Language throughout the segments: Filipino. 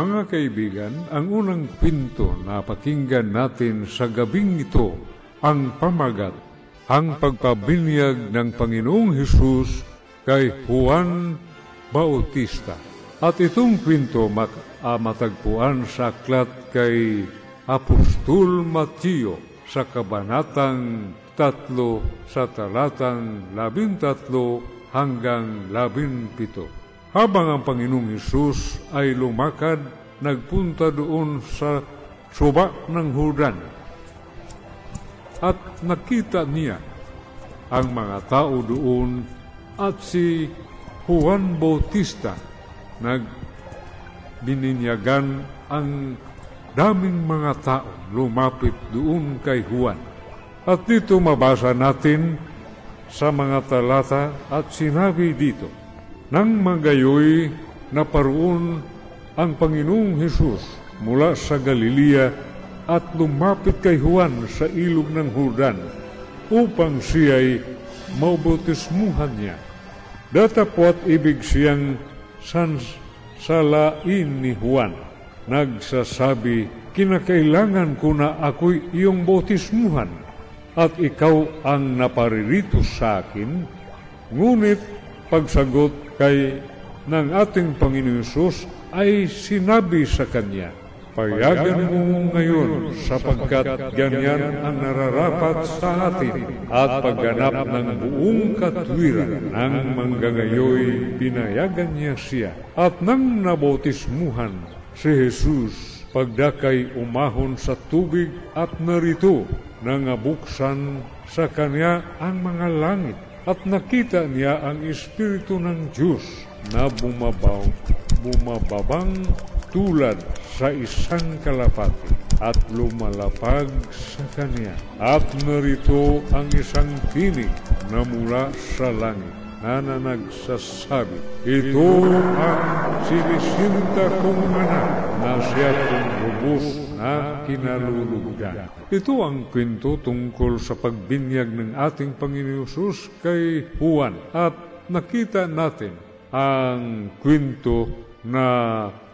Mga kaibigan, ang unang pinto na pakinggan natin sa gabing ito ang pamagat, ang pagpabinyag ng Panginoong Hesus kay Juan Bautista. At itong kwento mat ah, matagpuan sa aklat kay Apostol Mateo sa kabanatang tatlo sa talatang labintatlo hanggang labinpito. Habang ang Panginoong Hesus ay lumakad, nagpunta doon sa suba ng Jordan. At nakita niya ang mga tao doon at si Juan Bautista nagbininyagan ang daming mga tao lumapit doon kay Juan. At dito mabasa natin sa mga talata at sinabi dito, nang magayoy na paroon ang Panginoong Hesus mula sa Galilea at lumapit kay Juan sa ilog ng Jordan upang siya'y maubotismuhan niya. Datapot ibig siyang sansalain ni Juan. Nagsasabi, kinakailangan ko na ako'y iyong bautismuhan at ikaw ang naparirito sa akin. Ngunit pagsagot kay ng ating Panginoon Sus ay sinabi sa kanya, Payagan mo ngayon sapagkat ganyan ang nararapat sa atin at pagganap ng buong katwiran ng manggagayoy pinayagan niya siya. At nang nabotismuhan si Jesus pagdakay umahon sa tubig at narito nangabuksan sa kanya ang mga langit at nakita niya ang Espiritu ng Diyos na bumabaw, bumababang tulad sa isang kalapati at lumalapag sa kanya. At narito ang isang tinig na mula sa langit na nagsasabi, Ito ang sinisinta kong anak na siya lubos na kinalulugdan. Ito ang kwento tungkol sa pagbinyag ng ating Panginoon kay Juan. At nakita natin ang kwento na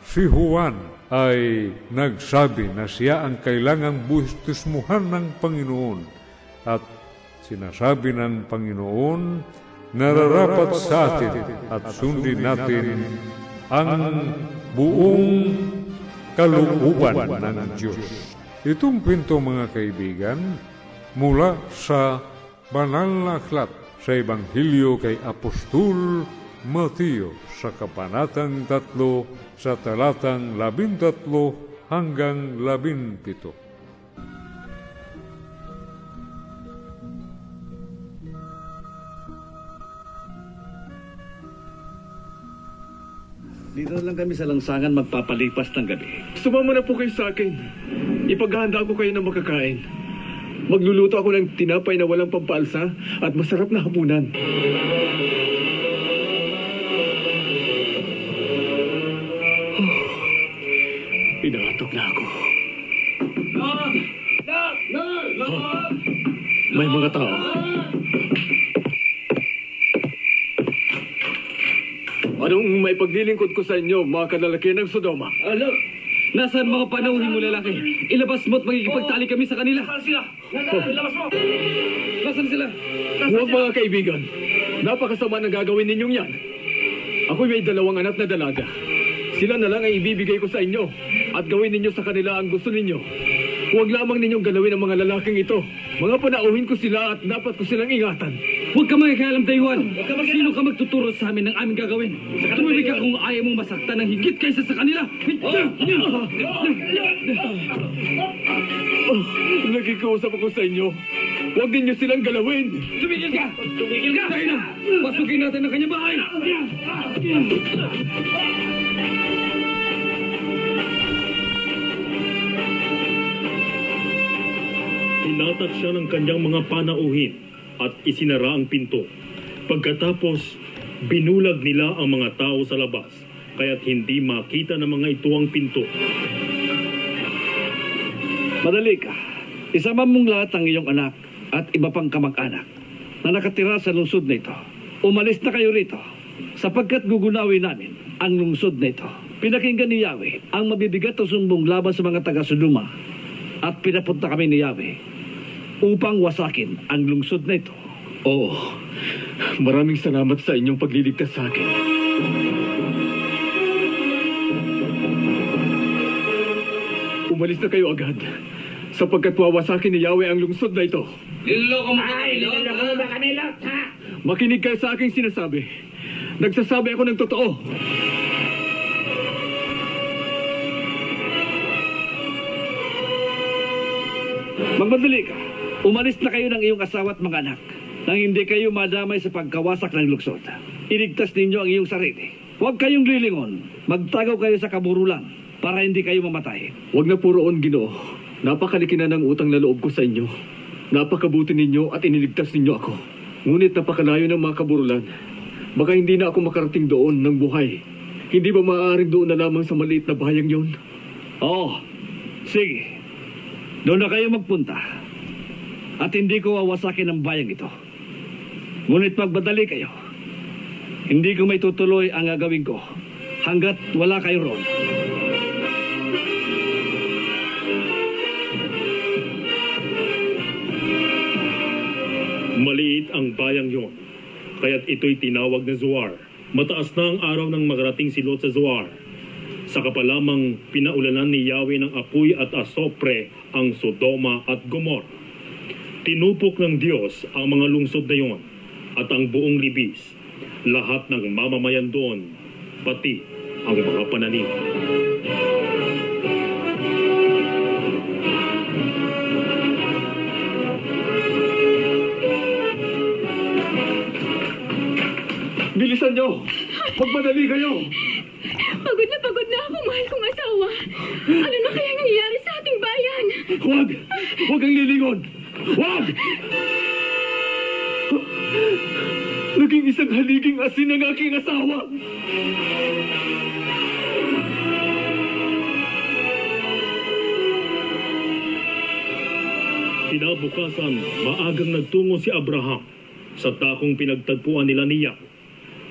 si Juan ay nagsabi na siya ang kailangang bustismuhan ng Panginoon. At sinasabi ng Panginoon, nararapat sa atin at sundin natin ang buong kalooban ng Diyos. Itong kwento mga kaibigan mula sa banal na aklat sa Ebanghelyo kay Apostol Mateo sa Kapanatang 3 sa talatang 13 hanggang 17. Dito lang kami sa langsangan magpapalipas ng gabi. Sumama na po kayo sa akin. Ipaghahanda ko kayo ng makakain. Magluluto ako ng tinapay na walang pampalsa at masarap na hapunan. Oh, Inaantok na ako. Oh, may mga tao. Anong may paglilingkod ko sa inyo, mga kalalaki ng Sodoma? Ano? Nasaan mga panauhin mo lalaki? Ilabas mo at magigipagtali kami sa kanila. Nasaan sila? Ilabas mo! Nasaan sila? Huwag mga kaibigan. Napakasama ng gagawin ninyong yan. Ako may dalawang anak na dalaga. Sila na lang ay ibibigay ko sa inyo at gawin ninyo sa kanila ang gusto ninyo. Huwag lamang ninyong galawin ang mga lalaking ito. Mga panauhin ko sila at dapat ko silang ingatan. Huwag ka magkakalam, Taiwan. Sino ka magtuturo sa amin ng aming gagawin? Tumibig ka kung ayaw mong masaktan ng higit kaysa sa kanila. Oh, nagkikiusap ako sa inyo. Huwag ninyo silang galawin. Tumigil ka! Tumigil ka! Tayo na! Pasukin natin ang kanyang bahay! Tinatak siya ng kanyang mga panauhin at isinara ang pinto. Pagkatapos, binulag nila ang mga tao sa labas, kaya't hindi makita ng mga ito ang pinto. Madali ka. Isama mong lahat ang iyong anak at iba pang kamag-anak na nakatira sa lungsod na ito. Umalis na kayo rito sapagkat gugunawin namin ang lungsod na ito. Pinakinggan ni Yahweh ang mabibigat na sumbong laban sa mga taga-Sodoma at pinapunta kami ni Yahweh upang wasakin ang lungsod na ito. Oo. Maraming salamat sa inyong pagliligtas sa akin. Umalis na kayo agad sapagkat wawasakin ni Yahweh ang lungsod na ito. Niloloko mo kami! Niloloko mo kami lot, ha? Makinig kayo sa aking sinasabi. Nagsasabi ako ng totoo. Magmadali ka. Umalis na kayo ng iyong asawa at mga anak nang hindi kayo madamay sa pagkawasak ng luksod. Iligtas ninyo ang iyong sarili. Huwag kayong lilingon. Magtagaw kayo sa kaburulan para hindi kayo mamatay. Huwag na puroon, Ginoo. Napakaliki na ng utang na loob ko sa inyo. Napakabuti ninyo at iniligtas ninyo ako. Ngunit napakalayo ng mga kaburulan. Baka hindi na ako makarating doon ng buhay. Hindi ba maaaring doon na lamang sa maliit na bayang yon? Oo. Sige. Doon na kayo magpunta. At hindi ko wawasakin ang bayang ito. Ngunit magmadali kayo. Hindi ko may tutuloy ang gagawin ko hanggat wala kayo roon. Maliit ang bayang yon, kaya't ito'y tinawag na Zoar. Mataas na ang araw ng magarating si Lot sa Zoar. Saka pa lamang pinaulanan ni Yahweh ng apoy at asopre ang Sodoma at Gomorrah. Tinupok ng Diyos ang mga lungsod na yon at ang buong libis, lahat ng mamamayan doon, pati ang mga pananim. Bilisan nyo! Magmadali kayo! Pagod na pagod na ako, mahal kong asawa. Ano na kaya nangyayari sa ating bayan? Huwag! Huwag kang lilingon! Huwag! Naging isang haliging asin ang aking asawa! Kinabukasan, maagang nagtungo si Abraham sa takong pinagtagpuan nila ni Yahweh.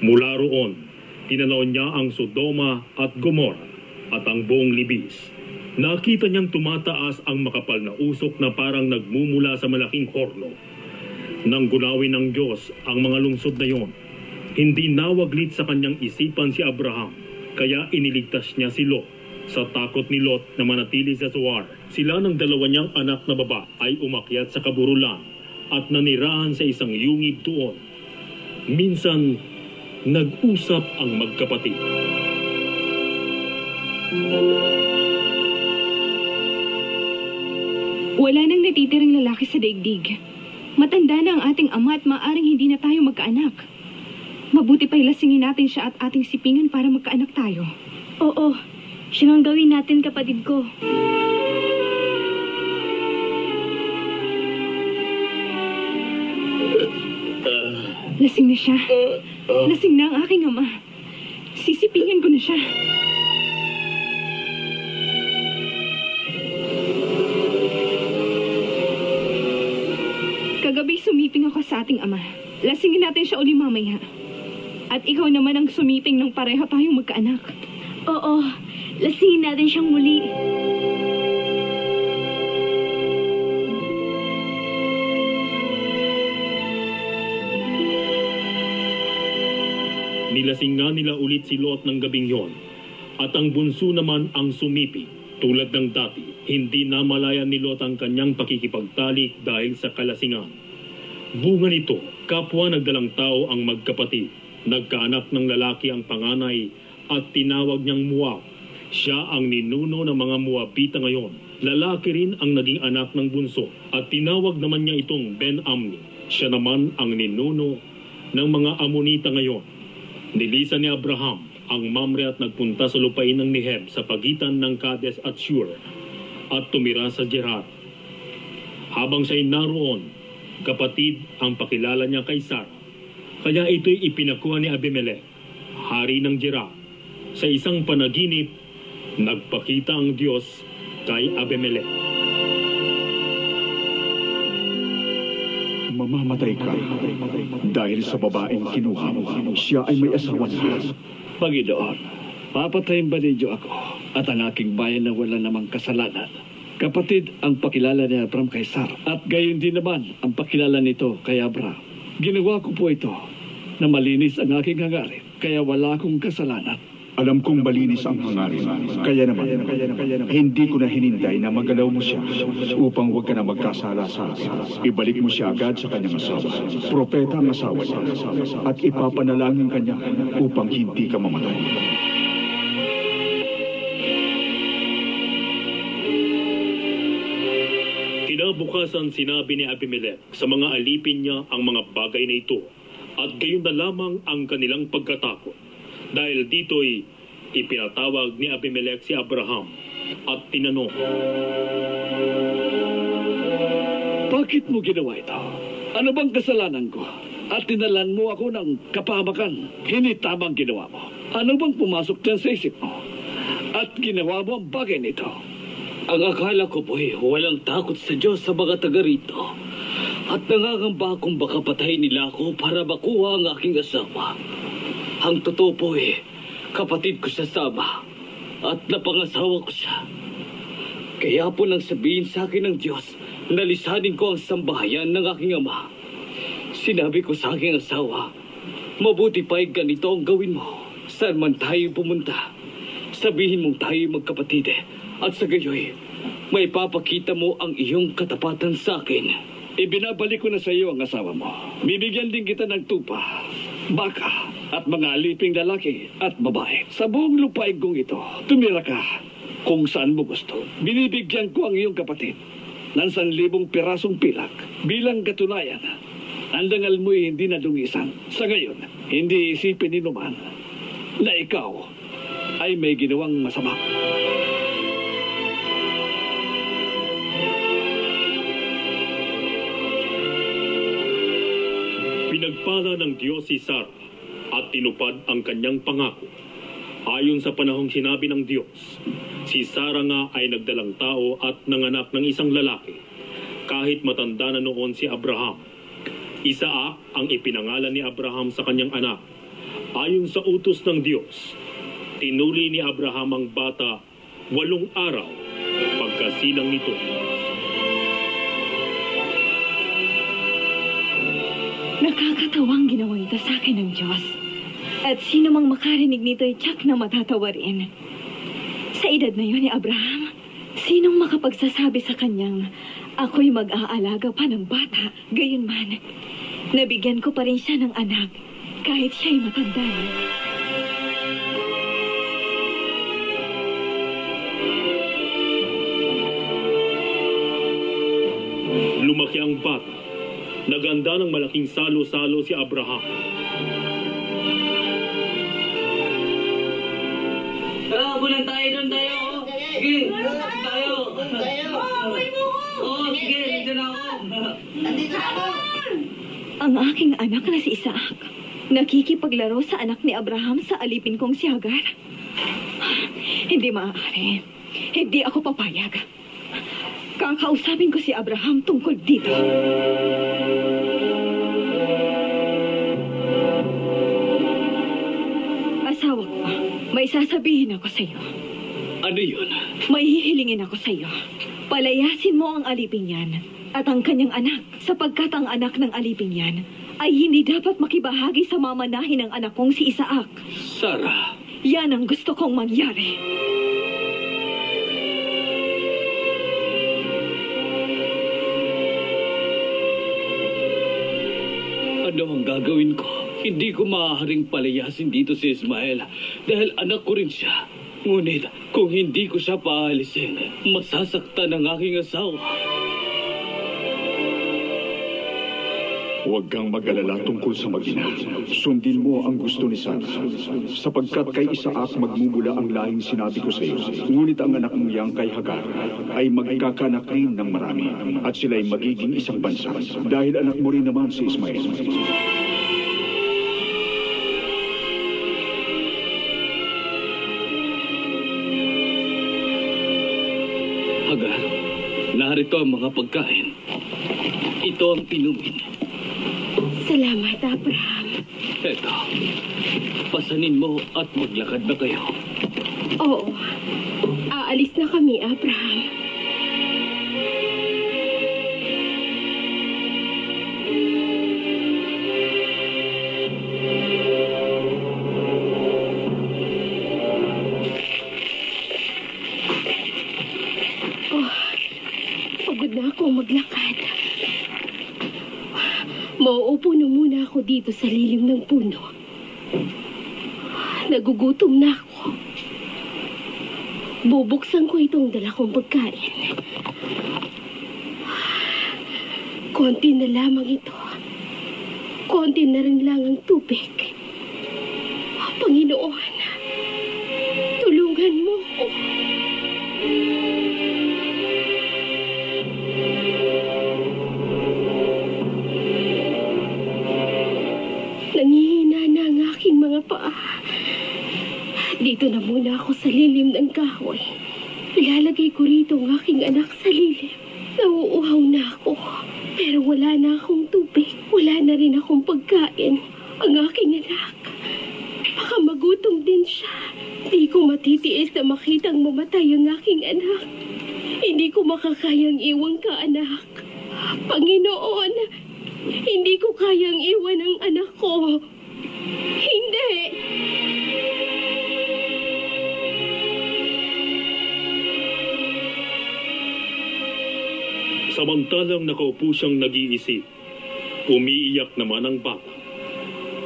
Mula roon, tinanaw niya ang Sodoma at Gomorrah at ang buong libis. Nakita niyang tumataas ang makapal na usok na parang nagmumula sa malaking horno. Nang gunawin ng Diyos ang mga lungsod na yon, hindi nawaglit sa kanyang isipan si Abraham, kaya iniligtas niya si Lot. Sa takot ni Lot na manatili sa Suar, sila ng dalawa niyang anak na baba ay umakyat sa kaburulan at nanirahan sa isang yungib doon. Minsan, nag-usap ang magkapatid. Wala nang natitirang lalaki sa daigdig. Matanda na ang ating ama at maaring hindi na tayo magkaanak. Mabuti pa ilasingin natin siya at ating sipingan para magkaanak tayo. Oo, siya ang gawin natin kapatid ko. Lasing na siya. Lasing na ang aking ama. Sisipingan ko na siya. Sa ating ama. Lasingin natin siya uli mamaya. At ikaw naman ang sumiping ng pareho tayong magkaanak. Oo, lasingin natin siyang muli. Nilasing nga nila ulit si Lot ng gabing yon. At ang bunso naman ang sumipi. Tulad ng dati, hindi namalayan ni Lot ang kanyang pakikipagtalik dahil sa kalasingan. Bunga nito, kapwa nagdalang tao ang magkapatid. Nagkaanak ng lalaki ang panganay at tinawag niyang Moab. Siya ang ninuno ng mga Moabita ngayon. Lalaki rin ang naging anak ng bunso at tinawag naman niya itong Ben Amni. Siya naman ang ninuno ng mga Amonita ngayon. Nilisan ni Abraham ang Mamre at nagpunta sa lupain ng Neheb sa pagitan ng Kades at Shur at tumira sa Gerar. Habang siya'y naroon, kapatid ang pakilala niya kay Sarah. Kaya ito'y ipinakuha ni Abimelech, hari ng Gerar. Sa isang panaginip, nagpakita ang Diyos kay Abimelech. Mamamatay ka dahil sa babaeng kinuha mo. Siya ay may asawa na. Panginoon, papatayin ba ninyo ako at ang aking bayan na wala namang kasalanan? Kapatid ang pakilala ni Abram kay Sarah at gayon din naman ang pakilala nito kay Abram. Ginawa ko po ito na malinis ang aking hangarin kaya wala akong kasalanan. Alam kong malinis ang hangarin. Kaya naman, hindi ko na hininday na magalaw mo siya upang huwag ka na magkasala sa. Ibalik mo siya agad sa kanyang asawa. Propeta ang asawa niya. At ipapanalangin kanya upang hindi ka mamatay. Kinabukasan sinabi ni Abimelech sa mga alipin niya ang mga bagay na ito at gayon na lamang ang kanilang pagkatakot. Dahil dito'y ipinatawag ni Abimelech si Abraham at tinanong, Bakit mo ginawa ito? Ano bang kasalanan ko? At tinalan mo ako ng kapamakan. Hindi tamang ginawa mo. Ano bang pumasok dyan sa isip mo? At ginawa mo ang bagay nito. Ang akala ko po'y walang takot sa Diyos sa mga taga rito. At nangangamba akong baka patayin nila ako para makuha ang aking asawa. Ang totoo po'y kapatid ko sa sama at napangasawa ko siya. Kaya po nang sabihin sa akin ng Diyos, nalisanin ko ang sambahayan ng aking ama. Sinabi ko sa aking asawa, mabuti pa'y ganito ang gawin mo. Saan man tayo pumunta, sabihin mong tayo magkapatid at sa gayoy, may papakita mo ang iyong katapatan sa akin. Ibinabalik ko na sa iyo ang asawa mo. Bibigyan din kita ng tupa, baka, at mga aliping lalaki at babae. Sa buong lupaig kong ito, tumira ka kung saan mo gusto. Binibigyan ko ang iyong kapatid ng sanlibong pirasong pilak bilang katunayan. Ang dangal mo'y hindi na dungisan. Sa ngayon, hindi isipin ni Numan na ikaw ay may ginawang masama. Pinagpala ng Diyos si Sarah at tinupad ang kanyang pangako. Ayon sa panahong sinabi ng Diyos, si Sarah nga ay nagdalang tao at nanganak ng isang lalaki. Kahit matanda na noon si Abraham, Isaak ang ipinangalan ni Abraham sa kanyang anak. Ayon sa utos ng Diyos, tinuli ni Abraham ang bata walong araw pagkasilang nito. Nakakatawang ginawa ito sa akin ng Diyos. At sino mang makarinig nito ay tiyak na matatawa rin. Sa edad na yun ni Abraham, sinong makapagsasabi sa kanyang, ako'y mag-aalaga pa ng bata, gayon man. Nabigyan ko pa rin siya ng anak. kahit siya'y matanda na. Lumaki ang bata. Naganda ng malaking salo-salo si Abraham. Tara, bulan tayo doon tayo. oh. Sige, tayo. Oo, sige, dito na ako. Ang aking anak na si Isaac, nakikipaglaro sa anak ni Abraham sa alipin kong si Hagar. Hindi maaari. Hindi ako papayag. Kakausapin ko si Abraham tungkol dito. Asawa ko, may sasabihin ako sa iyo. Ano yun? May hihilingin ako sa iyo. Palayasin mo ang alipin yan at ang kanyang anak sapagkat ang anak ng alipin yan ay hindi dapat makibahagi sa mamanahin ng anak kong si Isaac. Sarah, Yan ang gusto kong mangyari. Ano ang gagawin ko? Hindi ko maaaring palayasin dito si Ismael dahil anak ko rin siya. Ngunit kung hindi ko siya paalisin, masasaktan ang aking asawa. Huwag kang mag-alala tungkol sa magina. Sundin mo ang gusto ni Sarah. Sapagkat kay Isaac magmumula ang lahing sinabi ko sa iyo. Ngunit ang anak mong yang kay Hagar ay magkakanak rin ng marami. At sila'y magiging isang bansa. Dahil anak mo rin naman si Ismael. Hagar, narito ang mga pagkain. Ito ang inumin. Salamat, Abraham. Eto, pasanin mo at maglakad na kayo. Oo. Aalis na kami, Abraham. Mauupo na muna ako dito sa lilim ng puno. Nagugutom na ako. Bubuksan ko itong dala kong pagkain. Konti na lamang ito. Konti na rin lang ang tubig. Dito na muna ako sa lilim ng kahoy. Ilalagay ko rito ang aking anak sa lilim. Nauuhaw na ako. Pero wala na akong tubig. Wala na rin akong pagkain. Ang aking anak. Baka magutom din siya. Hindi ko matitiis na makitang mamatay ang aking anak. Hindi ko makakayang iwan ka, anak. Panginoon, hindi ko kayang iwan ang anak ko. Samantalang nakaupo siyang nag-iisip, umiiyak naman ang bata.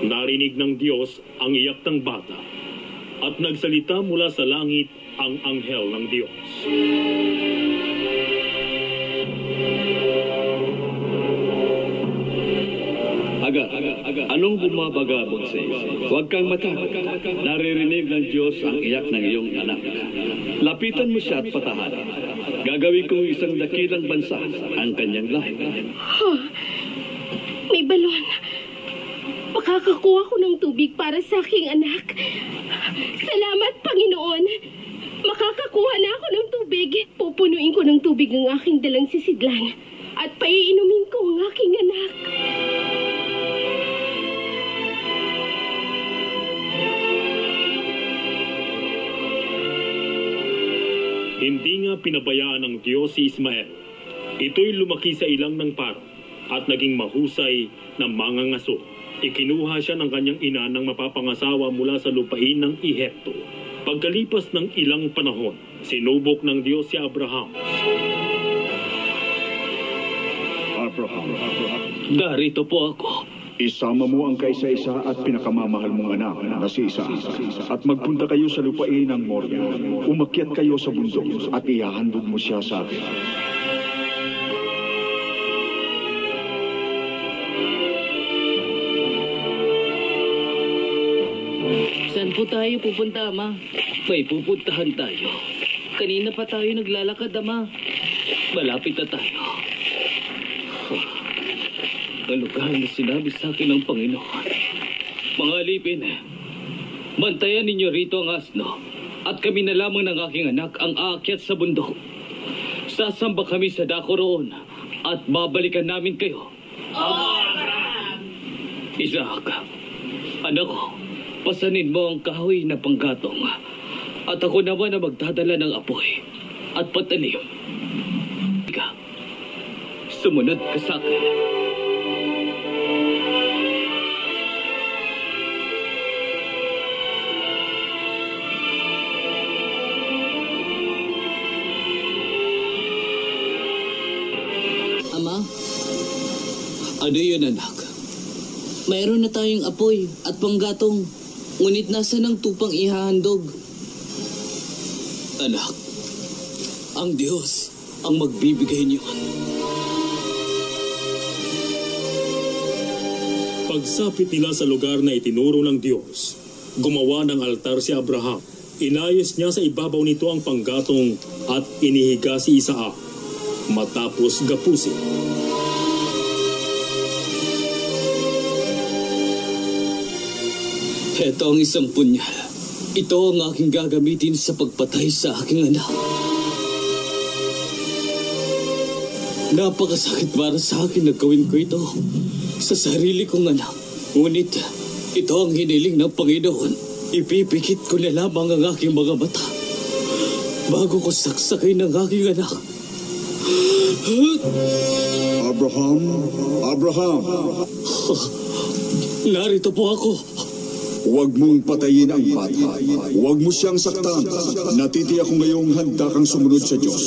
Narinig ng Diyos ang iyak ng bata at nagsalita mula sa langit ang anghel ng Diyos. Aga, anong bumabagabag sa iyo? Huwag kang matakot. Naririnig ng Diyos ang iyak ng iyong anak. Lapitan mo siya at patahanan. Gagawin kong isang dakilang bansa ang kanyang lahi. Ha? May balon. Makakakuha ko ng tubig para sa aking anak. Salamat, Panginoon. Makakakuha na ako ng tubig. Pupunuin ko ng tubig ang aking dalang sisidlan. At paiinumin ko ang aking anak. Hindi nga pinabayaan ng Diyos si Ismael. Ito'y lumaki sa ilang ng parang at naging mahusay na mangangaso. Ikinuha siya ng kanyang ina ng mapapangasawa mula sa lupain ng Ehipto. Pagkalipas ng ilang panahon, sinubok ng Diyos si Abraham. Abraham, Abraham. Darito po ako. Isama mo ang kaisa-isa at pinakamamahal mong anak na si Isa at magpunta kayo sa lupain ng Moria. Umakyat kayo sa bundok at ihahandog mo siya sa akin. Saan po tayo pupunta, Ama? May pupuntahan tayo. Kanina pa tayo naglalakad, Ama. Malapit na tayo. Lugar na sinabi sa akin ng Panginoon. Mga alipin, bantayan ninyo rito ang asno at kami na lamang ng aking anak ang aakyat sa bundok. Sasamba kami sa dako roon at babalikan namin kayo. Isaac, anak ko, pasanin mo ang kahoy na panggatong at ako naman na magdadala ng apoy at patalim. Ika, sumunod ka sa akin. Ano yun, anak? mayroon na tayong apoy at panggatong. Ngunit nasa ng tupang ihahandog. Anak, ang Diyos ang magbibigay niyo. Pagsapit nila sa lugar na itinuro ng Diyos, gumawa ng altar si Abraham. Inayos niya sa ibabaw nito ang panggatong at inihiga si Isaac. Matapos gapusin, Ito ang isang punyal. Ito ang aking gagamitin sa pagpatay sa aking anak. Napakasakit para sa akin na gawin ko ito sa sarili kong anak. Ngunit ito ang hiniling ng Panginoon. Ipipikit ko na lamang ang aking mga mata bago ko saksakay ng aking anak. Abraham, Abraham, Narito po ako. Huwag mong patayin ang bata. Huwag mo siyang saktan. Natitiyak ko ngayong handa kang sumunod sa Diyos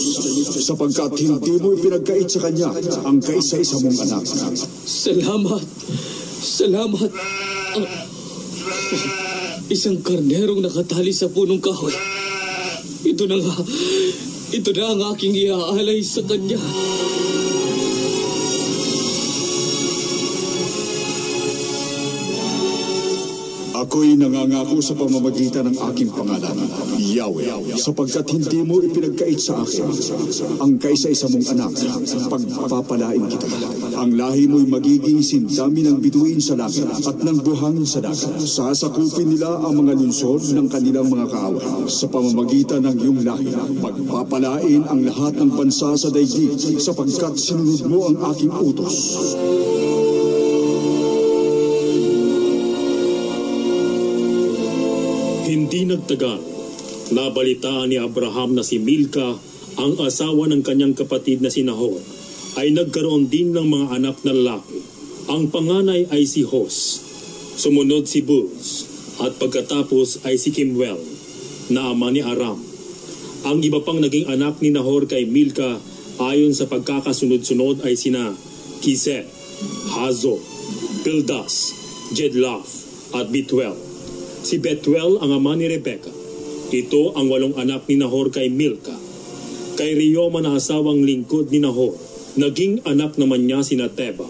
sapagkat hindi mo ipinagkait sa Kanya ang kaisa-isa mong anak. Salamat. Salamat. Ah, isang karnerong nakatali sa punong kahoy. Ito na nga. Ito na ang aking iaalay sa kanya. Ako'y nangangako sa pamamagitan ng aking pangalan, Yahweh, sapagkat hindi mo ipinagkait sa akin ang kaisa-isa mong anak, pagpapalain kita. Ang lahi mo'y magiging sindami ng bituin sa langit at ng buhangin sa dagat. Sasakupin nila ang mga lungsod ng kanilang mga kaaway. Sa pamamagitan ng iyong lahi, pagpapalain ang lahat ng bansa sa daigdig sapagkat sinunod mo ang aking utos. Hindi nagtagal, nabalitaan ni Abraham na si Milka, ang asawa ng kanyang kapatid na si Nahor, ay nagkaroon din ng mga anak na lalaki. Ang panganay ay si Hos, sumunod si Buz, at pagkatapos ay si Kimwell, na ama ni Aram. Ang iba pang naging anak ni Nahor kay Milka ayon sa pagkakasunod-sunod ay sina Kiset, Hazo, Pildas, Jedlaf, at Bitwel. Si Betuel ang ama ni Rebecca. Ito ang walong anak ni Nahor kay Milka. Kay Rioma na asawang lingkod ni Nahor, naging anak naman niya sina Teba,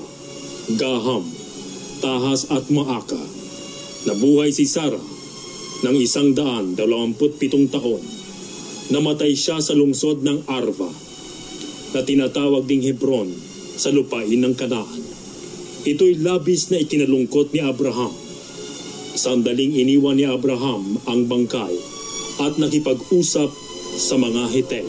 Gaham, Tahas at Maaka. Nabuhay si Sarah ng isang daan dalawamput pitong taon. Namatay siya sa lungsod ng Arva na tinatawag ding Hebron sa lupain ng Kanaan. Ito'y labis na ikinalungkot ni Abraham Sandaling iniwan ni Abraham ang bangkay at nakipag-usap sa mga Heteo.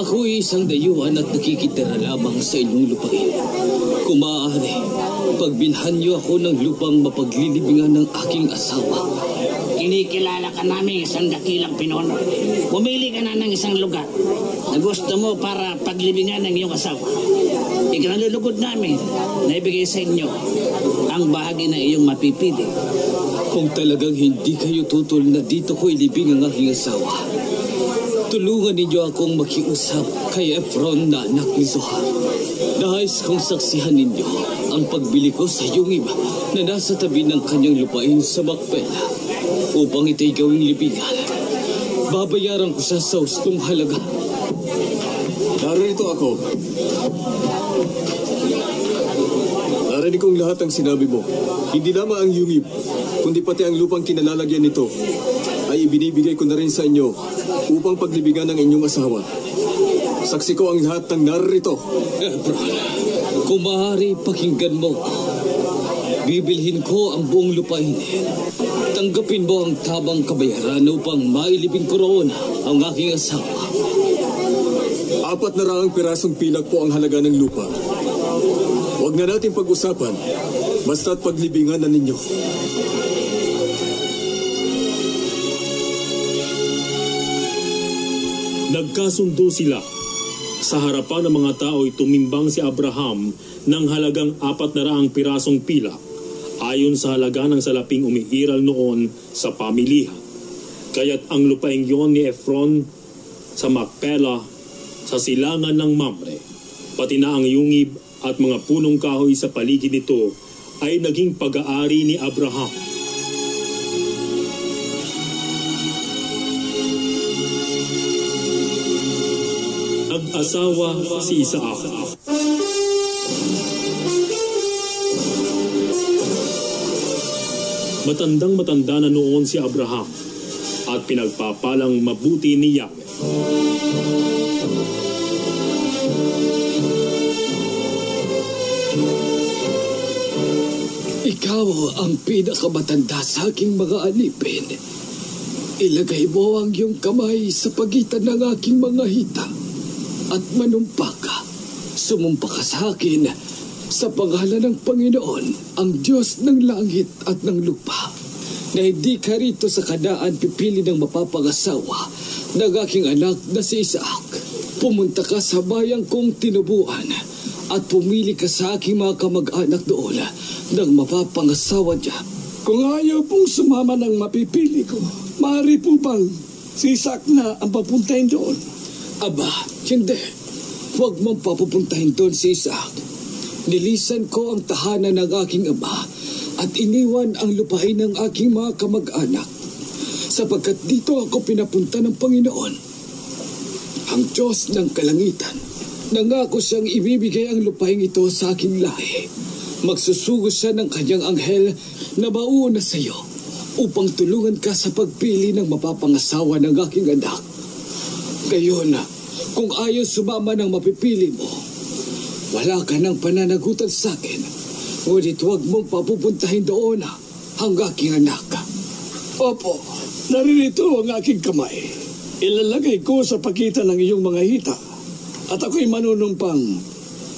Ako'y isang dayuhan at nakikitira lamang sa inyong lupain. Kung maaari, pagbinhan niyo ako ng lupang mapaglilibingan ng aking asawa. Kinikilala ka namin isang dakilang pinon. Pumili ka na ng isang lugar na gusto mo para paglibingan ng iyong asawa. Ikinalulugod namin na ibigay sa inyo ang bahagi na iyong mapipili. Kung talagang hindi kayo tutol na dito ko ilibing ang aking asawa, tulungan ninyo akong makiusap kay Efron na anak ni Zohar. Nais kong saksihan ninyo ang pagbili ko sa iyong iba na nasa tabi ng kanyang lupain sa Macpela upang ito'y gawing libingan. Babayaran ko sa ustong halaga. Narito ako. Narinig kong lahat ang sinabi mo. Hindi lamang ang yungib, kundi pati ang lupang kinalalagyan nito ay ibinibigay ko na rin sa inyo upang paglibingan ng inyong asawa. Saksi ko ang lahat ng narito. Efron, kung maaari pakinggan mo. Bibilhin ko ang buong lupain. Tanggapin mo ang tabang kabayaran upang mailibing ko roon ang aking asawa. Apat na raang pirasong pilak po ang halaga ng lupa. Huwag na natin pag-usapan, basta't paglibingan na ninyo. Nagkasundo sila. Sa harapan ng mga tao'y tumimbang si Abraham ng halagang apat na raang pirasong pila ayon sa halaga ng salaping umiiral noon sa pamilihan. Kaya't ang lupaing yon ni Efron sa Macpela sa silangan ng Mamre, pati na ang yungib at mga punong kahoy sa paligid nito ay naging pag-aari ni Abraham. Nag-asawa si Isaac. Matandang matanda na noon si Abraham at pinagpapalang mabuti ni Yahweh. Ikaw ang pinakamatanda sa aking mga alipin. Ilagay mo ang iyong kamay sa pagitan ng aking mga hita at manumpa ka. Sumumpa ka sa akin sa pangalan ng Panginoon, ang Diyos ng langit at ng lupa, na hindi ka rito sa kadaan pipili ng mapapangasawa ng aking anak na si Isaac. Pumunta ka sa bayang kong tinubuan at pumili ka sa aking mga kamag-anak doon ng mapapangasawa niya. Kung ayaw pong sumama ng mapipili ko, maaari po bang si Isaac na ang papuntahin doon? Aba, hindi. Huwag mong papupuntahin doon si Isaac. Nilisan ko ang tahanan ng aking ama at iniwan ang lupain ng aking mga kamag-anak sapagkat dito ako pinapunta ng Panginoon. Ang Diyos ng kalangitan, nangako siyang ibibigay ang lupain ito sa aking lahi. Magsusugo siya ng kanyang anghel na mauna sa iyo upang tulungan ka sa pagpili ng mapapangasawa ng aking anak. Gayon, kung ayaw sumama ng mapipili mo, wala ka ng pananagutan sa akin. Ngunit huwag mong papupuntahin doon ang aking anak. Opo, naririto ang aking kamay. Ilalagay ko sa pagitan ng iyong mga hita at ako'y manunumpang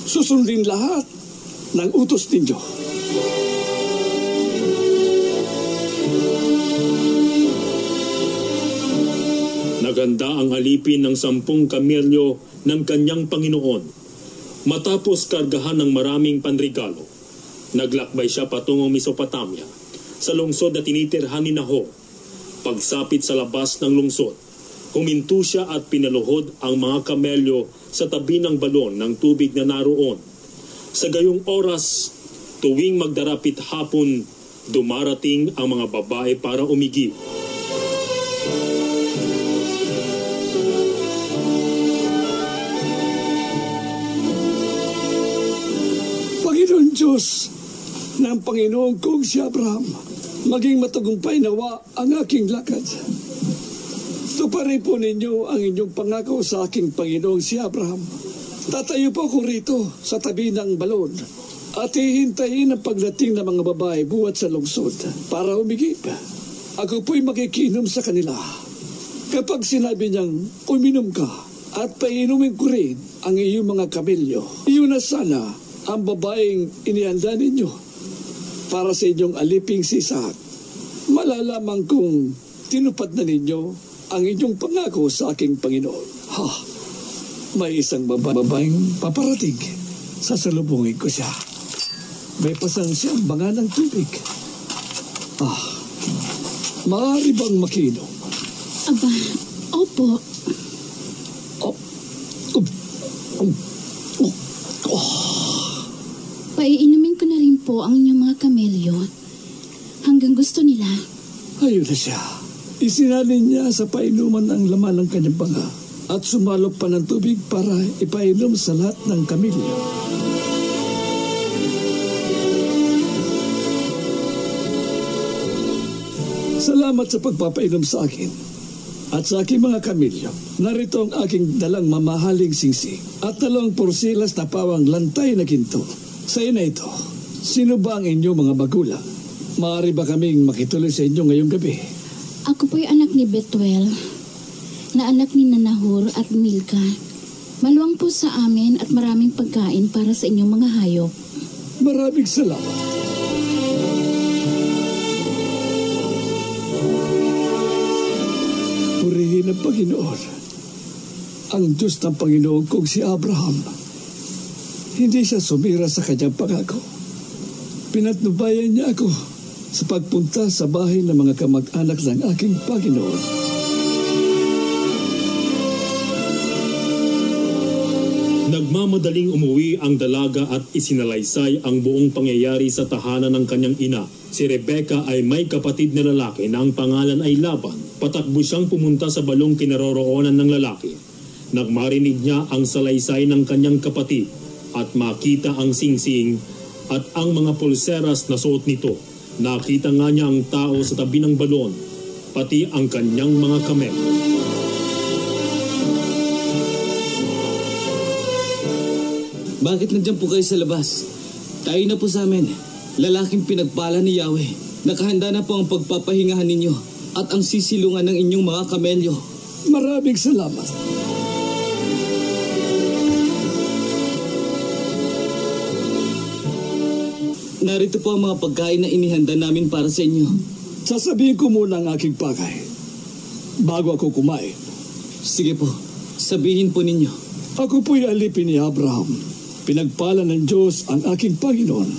susundin lahat ng utos ninyo. Naganda ang alipin ng sampung kamelyo ng kanyang Panginoon. Matapos kargahan ng maraming panregalo, naglakbay siya patungong Mesopotamia sa lungsod na tinitirhan ni Nahor. Pagsapit sa labas ng lungsod, huminto siya at pinaluhod ang mga kamelyo sa tabi ng balon ng tubig na naroon. Sa gayong oras, tuwing magdarapit hapon, dumarating ang mga babae para umigib. Panginoon Diyos ng Panginoon kong si Abraham, maging matagumpay nawa ang aking lakad. Tuparin po ninyo ang inyong pangako sa aking Panginoong si Abraham. Tatayo po ako rito sa tabi ng balon at hihintayin ang pagdating ng mga babae buwat sa lungsod para umigip. Ako po'y makikinom sa kanila. Kapag sinabi niyang uminom ka at painumin ko rin ang iyong mga kamelyo, iyon na sana ang babaeng inihanda ninyo para sa inyong aliping sisak. Malalaman kong tinupad na ninyo ang inyong pangako sa aking Panginoon. Ha, may isang baba- babaeng paparating. Sasalubungin ko siya. may pasang siyang banga ng tubig. Ah, maaari bang makinom? Aba, opo. Paiinumin ko na rin po ang inyong mga kamelyo hanggang gusto nila. Ayun na siya. Isinalin niya sa painuman ang laman ng kanyang banga at sumalok pa ng tubig para ipainom sa lahat ng kamilyo. Salamat sa pagpapainom sa akin at sa aking mga kamilyo. Narito ang aking dalang mamahaling singsi at dalawang porsilas na pawang lantay na ginto. Sa ina ito, sino ba ang inyong mga magulang? Maaari ba kaming makituloy sa inyo ngayong gabi? Ako po'y anak ni Betuel, na anak ni Nanahur at Milka. Maluwang po sa amin at maraming pagkain para sa inyong mga hayop. Maraming salamat. Purihin ang Panginoon. Ang Diyos ng Panginoon kong si Abraham. Hindi siya sumira sa kanyang pangako. Pinatnubayan niya ako sa pagpunta sa bahay ng mga kamag-anak ng aking Panginoon. Nagmamadaling umuwi ang dalaga at isinalaysay ang buong pangyayari sa tahanan ng kanyang ina. Si Rebecca ay may kapatid na lalaki na ang pangalan ay Laban. Patakbo siyang pumunta sa balong kinaroroonan ng lalaki. Nagmarinig niya ang salaysay ng kanyang kapatid at makita ang singsing at ang mga pulseras na suot nito. Nakita nga niya ang tao sa tabi ng balon, pati ang kanyang mga kamel. Bakit nandiyan po kayo sa labas? Tayo na po sa amin. Lalaking pinagpala ni Yahweh. Nakahanda na po ang pagpapahingahan ninyo at ang sisilungan ng inyong mga kamelyo. Maraming salamat. Narito po ang mga pagkain na inihanda namin para sa inyo. Sasabihin ko muna ang aking bagay bago ako kumain. Sige po, sabihin po ninyo. Ako po'y alipin ni Abraham. Pinagpala ng Diyos ang aking Panginoon.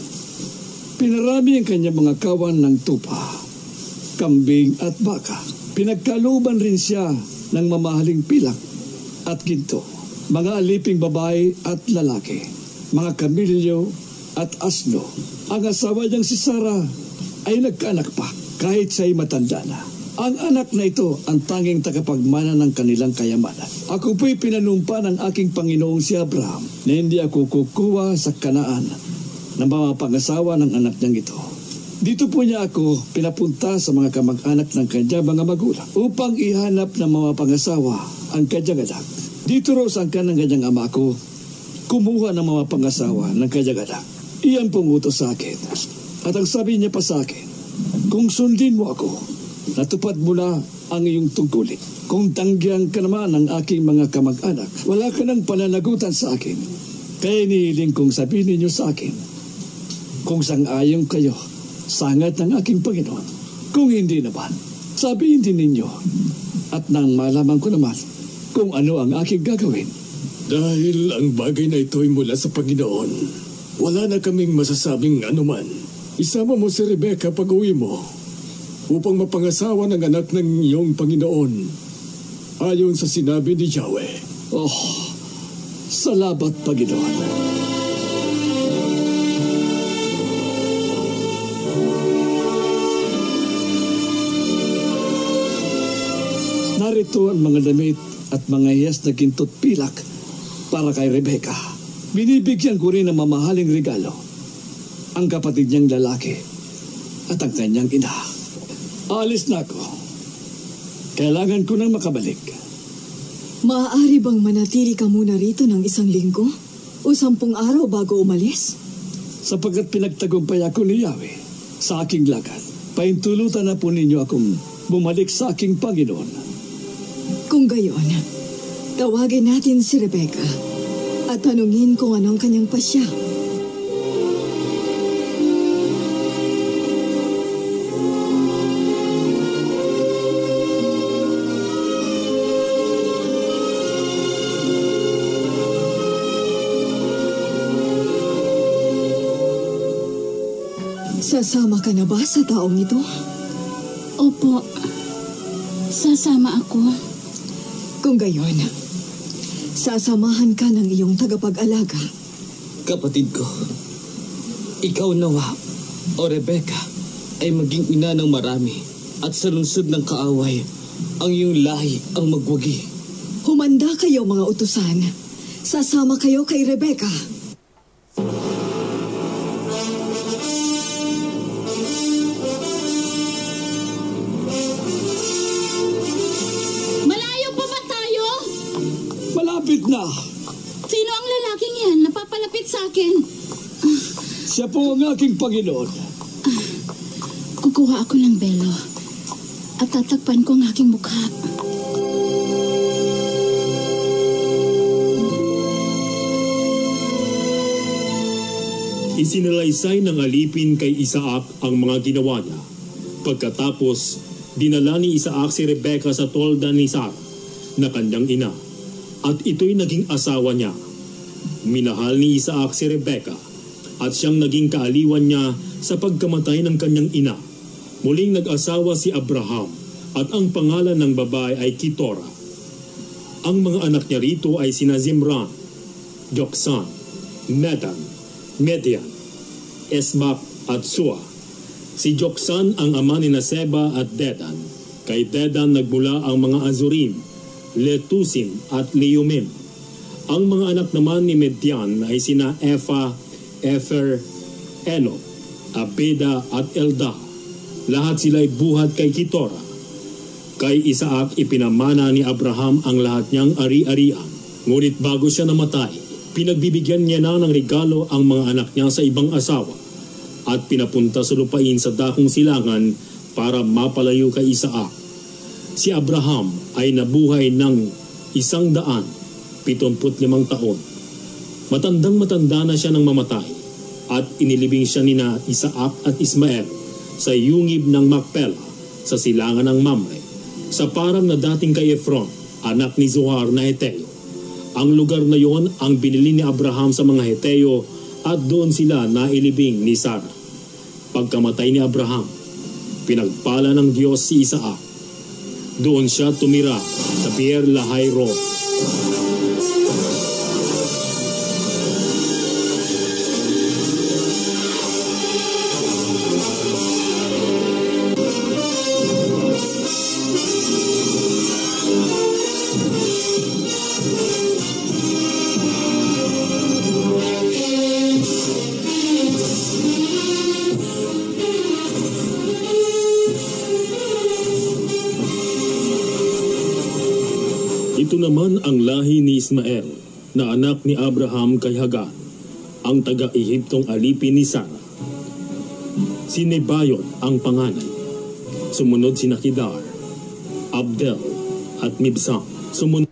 Pinarami ang kanyang mga kawan ng tupa, kambing at baka. Pinagkaluban rin siya ng mamahaling pilak at ginto. Mga aliping babae at lalaki. Mga kamilyo at asno. Ang asawa niyang si Sarah ay nagkaanak pa kahit siya'y matanda na. Ang anak na ito ang tanging tagapagmana ng kanilang kayamanan. Ako po'y pinanumpa ng aking Panginoong si Abraham na hindi ako kukuha sa kanaan ng mga pangasawa ng anak niyang ito. Dito po niya ako pinapunta sa mga kamag-anak ng kanyang mga magulang upang ihanap ng mga pangasawa ang kanyang anak. Dito raw sa ng kanyang ama ko, kumuha ng mga pangasawa ng kanyang anak. Iyan pong utos sa akin. At ang sabi niya pa sa akin, kung sundin mo ako, natupad mo na ang iyong tungkulin. Kung tanggihan ka naman ng aking mga kamag-anak, wala ka ng pananagutan sa akin. Kaya nihiling kong sabihin ninyo sa akin, kung sang-ayong kayo, sangat ng aking Panginoon. Kung hindi naman, sabihin din ninyo, at nang malaman ko naman kung ano ang aking gagawin. Dahil ang bagay na ito ay mula sa Panginoon, wala na kaming masasabing anuman. Isama mo si Rebecca pag uwi mo upang mapangasawa ng anak ng iyong Panginoon ayon sa sinabi ni Yahweh. Oh, salamat Panginoon. Narito ang mga damit at mga hiyas na gintot pilak para kay Rebecca. Binibigyan ko rin ng mamahaling regalo ang kapatid niyang lalaki at ang kanyang ina. Alis na ako. Kailangan ko nang makabalik. Maaari bang manatili ka muna rito ng isang linggo? O sampung araw bago umalis? Sapagkat pinagtagumpay ako ni Yahweh sa aking lakad, paintulutan na po ninyo akong bumalik sa aking Panginoon. Kung gayon, tawagin natin si Rebecca at tanungin kung anong kanyang pasya. Sasama ka na ba sa taong ito? Opo. Sasama ako. Kung gayon, sasamahan ka ng iyong tagapag-alaga. Kapatid ko, ikaw nawa o Rebecca ay maging ina ng marami at sa lungsod ng kaaway, ang iyong lahi ang magwagi. Humanda kayo mga utusan. Sasama kayo kay Rebecca. Na. Sino ang lalaking yan? Napapalapit sa akin. Siya po ang aking Panginoon. Kukuha ako ng belo at tatakpan ko ang aking mukha. Isinalaysay ng alipin kay Isaac ang mga ginawa niya. Pagkatapos, dinala ni Isaac si Rebecca sa tolda ni Sarah na kanyang ina. At ito'y naging asawa niya. Minahal ni Isaac si Rebecca at siyang naging kaaliwan niya sa pagkamatay ng kanyang ina. Muling nag-asawa si Abraham at ang pangalan ng babae ay Kitora. Ang mga anak niya rito ay sina Zimran, Joksan, Medan, Median, Esbak at Sua. Si Joksan ang ama ni Naseba at Dedan. Kay Dedan nagmula ang mga Azurim, Letusim at Leumim. Ang mga anak naman ni Median ay sina Efa, Efer, Eno, Abeda at Elda. Lahat sila ay buhat kay Kitora. Kay Isaac ipinamana ni Abraham ang lahat niyang ari-arian. Ngunit bago siya namatay, pinagbibigyan niya na ng regalo ang mga anak niya sa ibang asawa at pinapunta sa lupain sa dakong silangan para mapalayo kay Isaac. Si Abraham ay nabuhay ng isang daan, pitumput limang taon. Matandang matanda na siya nang mamatay at inilibing siya ni na Isaac at Ismael sa yungib ng Macpela sa silangan ng Mamre sa parang na dating kay Efron, anak ni Zohar na Heteo. Ang lugar na yon ang binili ni Abraham sa mga Heteo at doon sila nailibing ni Sarah. Pagkamatay ni Abraham, pinagpala ng Diyos si Isaac. Doon siya tumira sa Pierre Lahairo. Lahi ni Ismael na anak ni Abraham kay Hagar, ang taga-Ehiptong alipin ni Sarah. Si Nebayot ang panganay. Sumunod si Nakidar, Abdel at Mibsam. Sumunod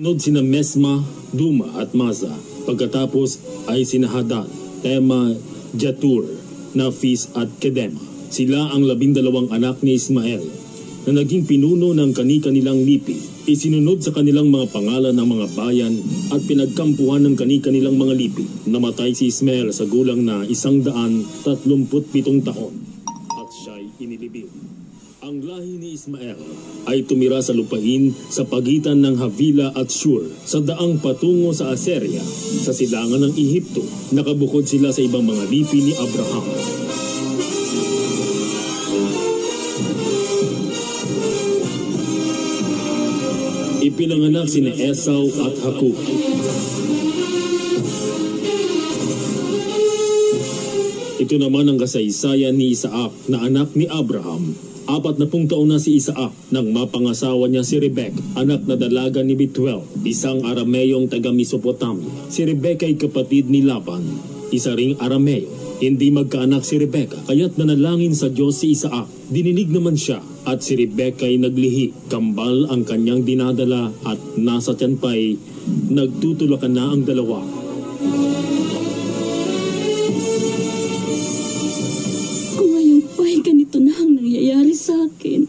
Sumunod sina Mesma, Duma at Maza. Pagkatapos ay sina Hadad, Tema, Jatur, Nafis at Kedema. Sila ang labindalawang anak ni Ismael na naging pinuno ng kani-kanilang lipi. Isinunod sa kanilang mga pangalan ng mga bayan at pinagkampuhan ng kani-kanilang mga lipi. Namatay si Ismael sa gulang na isang daan tatlumput pitong taon at siya'y inilibing. Ang lahi ni Ismael ay tumira sa lupain sa pagitan ng Havila at Shur sa daang patungo sa Assyria sa silangan ng Ehipto. Nakabukod sila sa ibang mga lipi ni Abraham. Ipinanganak si ni Esau at Hakuk. Ito naman ang kasaysayan ni Isaac na anak ni Abraham. Apat na pung taon na si Isaac nang mapangasawa niya si Rebek, anak na dalaga ni Betuel, isang Arameyong taga Mesopotamia. Si Rebecca ay kapatid ni Laban, isa ring Arameo. Hindi magkaanak si Rebecca, kaya't nanalangin sa Diyos si Isaac. Dininig naman siya at si Rebecca ay naglihi. Kambal ang kanyang dinadala at nasa tiyan pa'y nagtutulakan na ang dalawa. Kung ngayon pa'y ganito na ang nangyayari sa akin,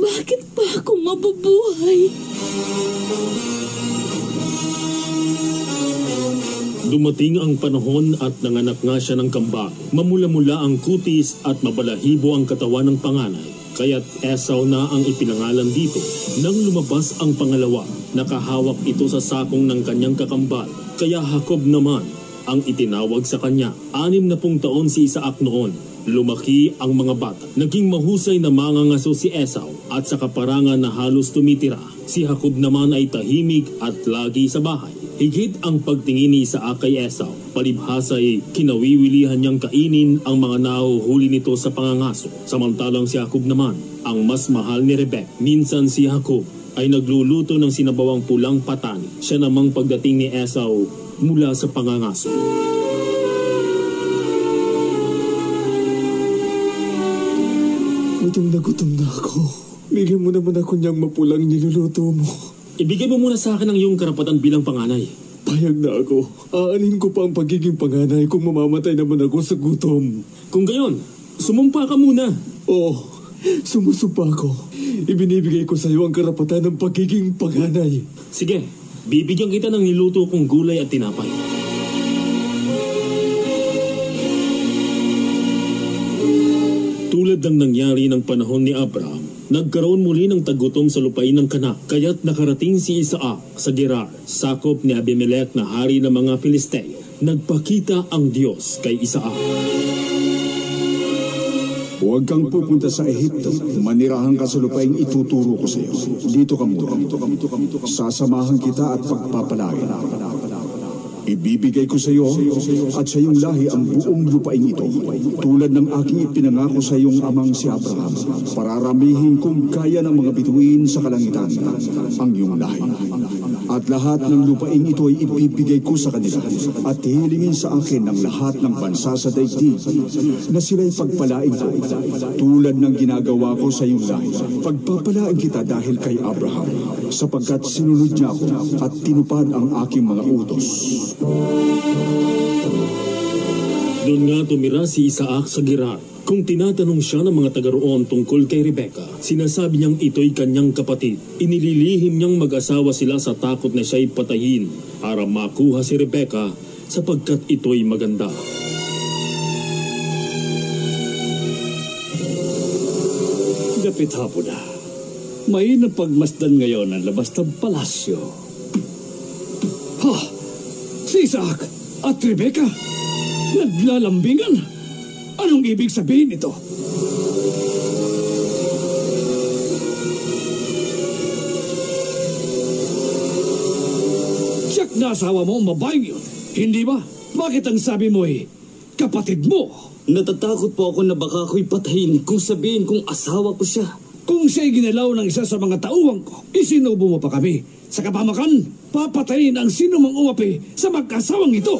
bakit pa ako mabubuhay? Dumating ang panahon at nanganak nga siya ng kambal. Mamula-mula ang kutis at mabalahibo ang katawan ng panganay. Kaya't Esau na ang ipinangalan dito. Nang lumabas ang pangalawa, nakahawak ito sa sakong ng kanyang kakambal. Kaya Jacob naman ang itinawag sa kanya. Anim na pung taon si Isaac noon. Lumaki ang mga bata. Naging mahusay na mangangaso si Esau at sa kaparangan na halos tumitira. Si Jacob naman ay tahimik at lagi sa bahay. Higit ang pagtingin ni Isaac kay Esau. Palibhasa ay kinawiwilihan niyang kainin ang mga nahuhuli nito sa pangangaso. Samantalang si Jacob naman, ang mas mahal ni Rebek. Minsan si Jacob ay nagluluto ng sinabawang pulang patani. Siya namang pagdating ni Esau mula sa pangangaso. Gutom na gutom na ako. Bigyan mo naman ako niyang mapulang niluluto mo. Ibigay mo muna sa akin ang iyong karapatan bilang panganay. Payag na ako. Aanin ko pa ang pagiging panganay kung mamamatay naman ako sa gutom. Kung gayon, sumumpa ka muna. Oo, sumusumpa ako. Ibinibigay ko sa iyo ang karapatan ng pagiging panganay. Sige, bibigyan kita ng niluto kong gulay at tinapay. Tulad ng nangyari ng panahon ni Abraham, nagkaroon muli ng tagutom sa lupain ng kanak, kaya't nakarating si Isaac sa Gerar, sakop ni Abimelech na hari ng mga Filisteo. Nagpakita ang Diyos kay Isaac. Huwag kang pupunta sa Ehipto. Manirahan ka sa lupaing ituturo ko sa iyo. Dito ka muna. Sasamahan kita at pagpapalain. Ibibigay ko sa iyo at sa iyong lahi ang buong lupain ito. Tulad ng aking ipinangako sa iyong amang si Abraham. Pararamihin kung kaya ng mga bituin sa kalangitan ang iyong lahi. At lahat ng lupain ito ay ibibigay ko sa kanila at hihilingin sa akin ng lahat ng bansa sa daigdig na sila'y pagpalain ko tulad ng ginagawa ko sa iyong lahi. Pagpapalain kita dahil kay Abraham sapagkat sinunod niya ako at tinupad ang aking mga utos. Doon nga tumira si Isaac sa Gerar. Kung tinatanong siya ng mga taga roon tungkol kay Rebecca, sinasabi niyang ito'y kanyang kapatid. Inililihim niyang mag-asawa sila sa takot na siya'y patayin para makuha si Rebecca sapagkat ito'y maganda. Gapit hapon na. May napagmasdan ngayon ang labas ng palasyo. Ha! Si Isaac at Rebecca naglalambingan. Anong ibig sabihin ito? Siyak na asawa mo ang babaeng yun. Hindi ba? Bakit ang sabi mo eh, kapatid mo? Natatakot po ako na baka ako'y patayin kung sabihin kong asawa ko siya. Kung siya'y ginalaw ng isa sa mga tauwang ko, isinubo mo pa kami. Sa kapamakan, papatayin ang sino mang umapi sa mag-asawang ito.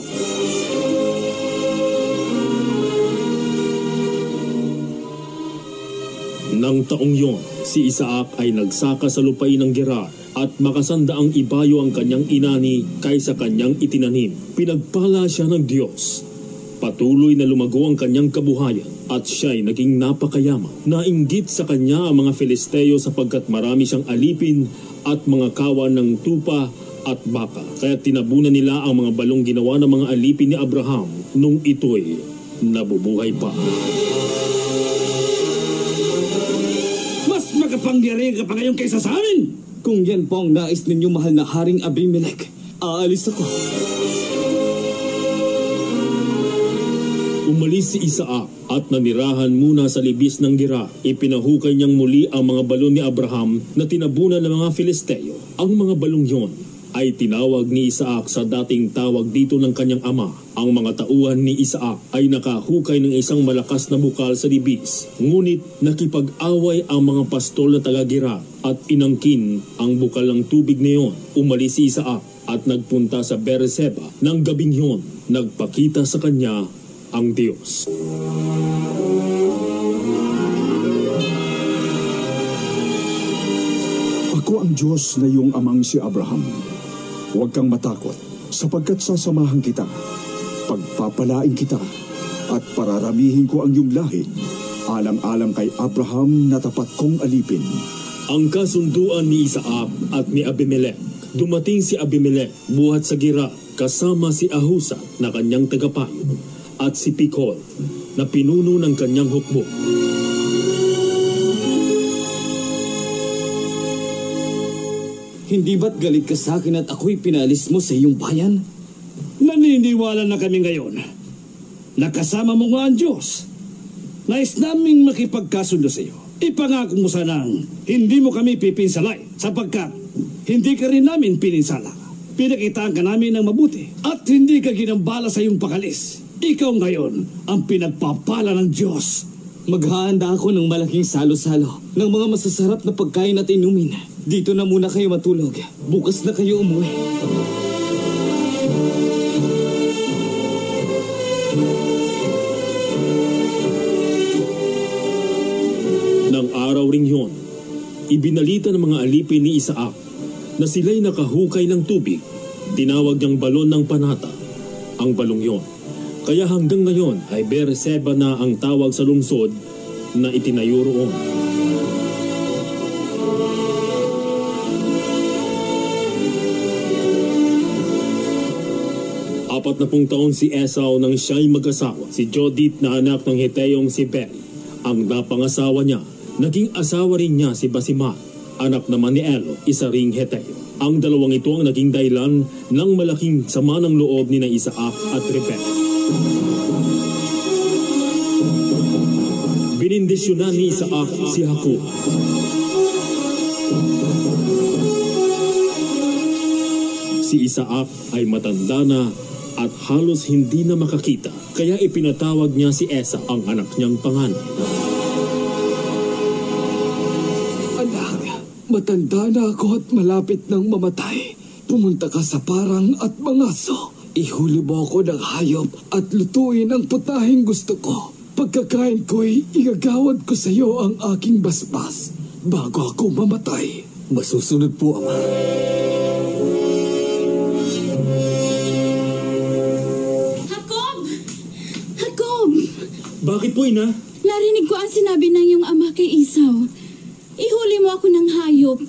Nang taong yon, si Isaac ay nagsaka sa lupain ng Gerar at makasandaang ibayo ang kanyang inani kaysa kanyang itinanim. Pinagpala siya ng Diyos. Patuloy na lumago ang kanyang kabuhayan at siya'y naging napakayaman. Nainggit sa kanya ang mga Filisteo sapagkat marami siyang alipin at mga kawan ng tupa at baka. Kaya tinabunan nila ang mga balong ginawa ng mga alipin ni Abraham nung ito'y nabubuhay pa. Makapangyarihan ka pa ngayon kaysa sa amin! Kung yan po ang nais ninyo mahal na Haring Abimelech, aalis ako. Umalis si Isaac at nanirahan muna sa libis ng Gira. Ipinahukay niyang muli ang mga balon ni Abraham na tinabunan ng mga Filisteo. Ang mga balong yon ay tinawag ni Isaac sa dating tawag dito ng kanyang ama. Ang mga tauhan ni Isaac ay nakahukay ng isang malakas na bukal sa libis. Ngunit nakipag-away ang mga pastol na taga-gira at inangkin ang bukal ng tubig na yon. Umalis si Isaac at nagpunta sa Beerseba ng gabing yon. Nagpakita sa kanya ang Diyos. Ako ang Diyos na iyong amang si Abraham. Huwag kang matakot, sapagkat sasamahan kita. Pagpapalain kita, at pararamihin ko ang iyong lahi, alang-alang kay Abraham na tapat kong alipin. Ang kasunduan ni Isaac at ni Abimelech. Dumating si Abimelech buhat sa Gira kasama si Ahusa na kanyang tagapayo at si Pikol na pinuno ng kanyang hukbo. Hindi ba't galit ka sa akin at ako'y pinalis mo sa iyong bayan? Naniniwala na kami ngayon. Nakasama mo nga ang Diyos. Nais naming makipagkasundo sa iyo. Ipangako mo sanang hindi mo kami pipinsalay sapagkat hindi ka rin namin pininsala. Pinakitaan ka namin ng mabuti at hindi ka ginambala sa iyong pakalis. Ikaw ngayon ang pinagpapala ng Diyos. Maghahanda ako ng malaking salo-salo ng mga masasarap na pagkain at inumin. Dito na muna kayo matulog. Bukas na kayo umuwi. Nang araw ring yon, ibinalita ng mga alipin ni Isaac na sila'y nakahukay ng tubig. Tinawag niyang balon ng panata ang balong yon. Kaya hanggang ngayon ay Berseba na ang tawag sa lungsod na itinayo roon. Apat na pung taon si Esau nang siya'y mag-asawa. Si Jodith na anak ng Heteyong si Beri. Ang napangasawa niya, naging asawa rin niya si Basima, anak naman ni Elo, isa ring Heteo. Ang dalawang ito ang naging dahilan ng malaking sama ng loob ni na Isaac at Rebecca. Binindisyonan ni Isaac si Jacob. Si Isaac ay matanda na at halos hindi na makakita kaya ipinatawag niya si Esa ang anak niyang panganay. Anak, matanda na ako at malapit nang mamatay. Pumunta ka sa parang at mangaso. Ihuli mo ako ng hayop at lutuin ang putahing gusto ko. Pagkakain ko'y igagawad ko sa iyo ang aking basbas bago ako mamatay. Masusunod po, Ama. Jacob! Jacob! Bakit po, ina? Narinig ko ang sinabi ng iyong ama kay Isaw. Ihuli mo ako ng hayop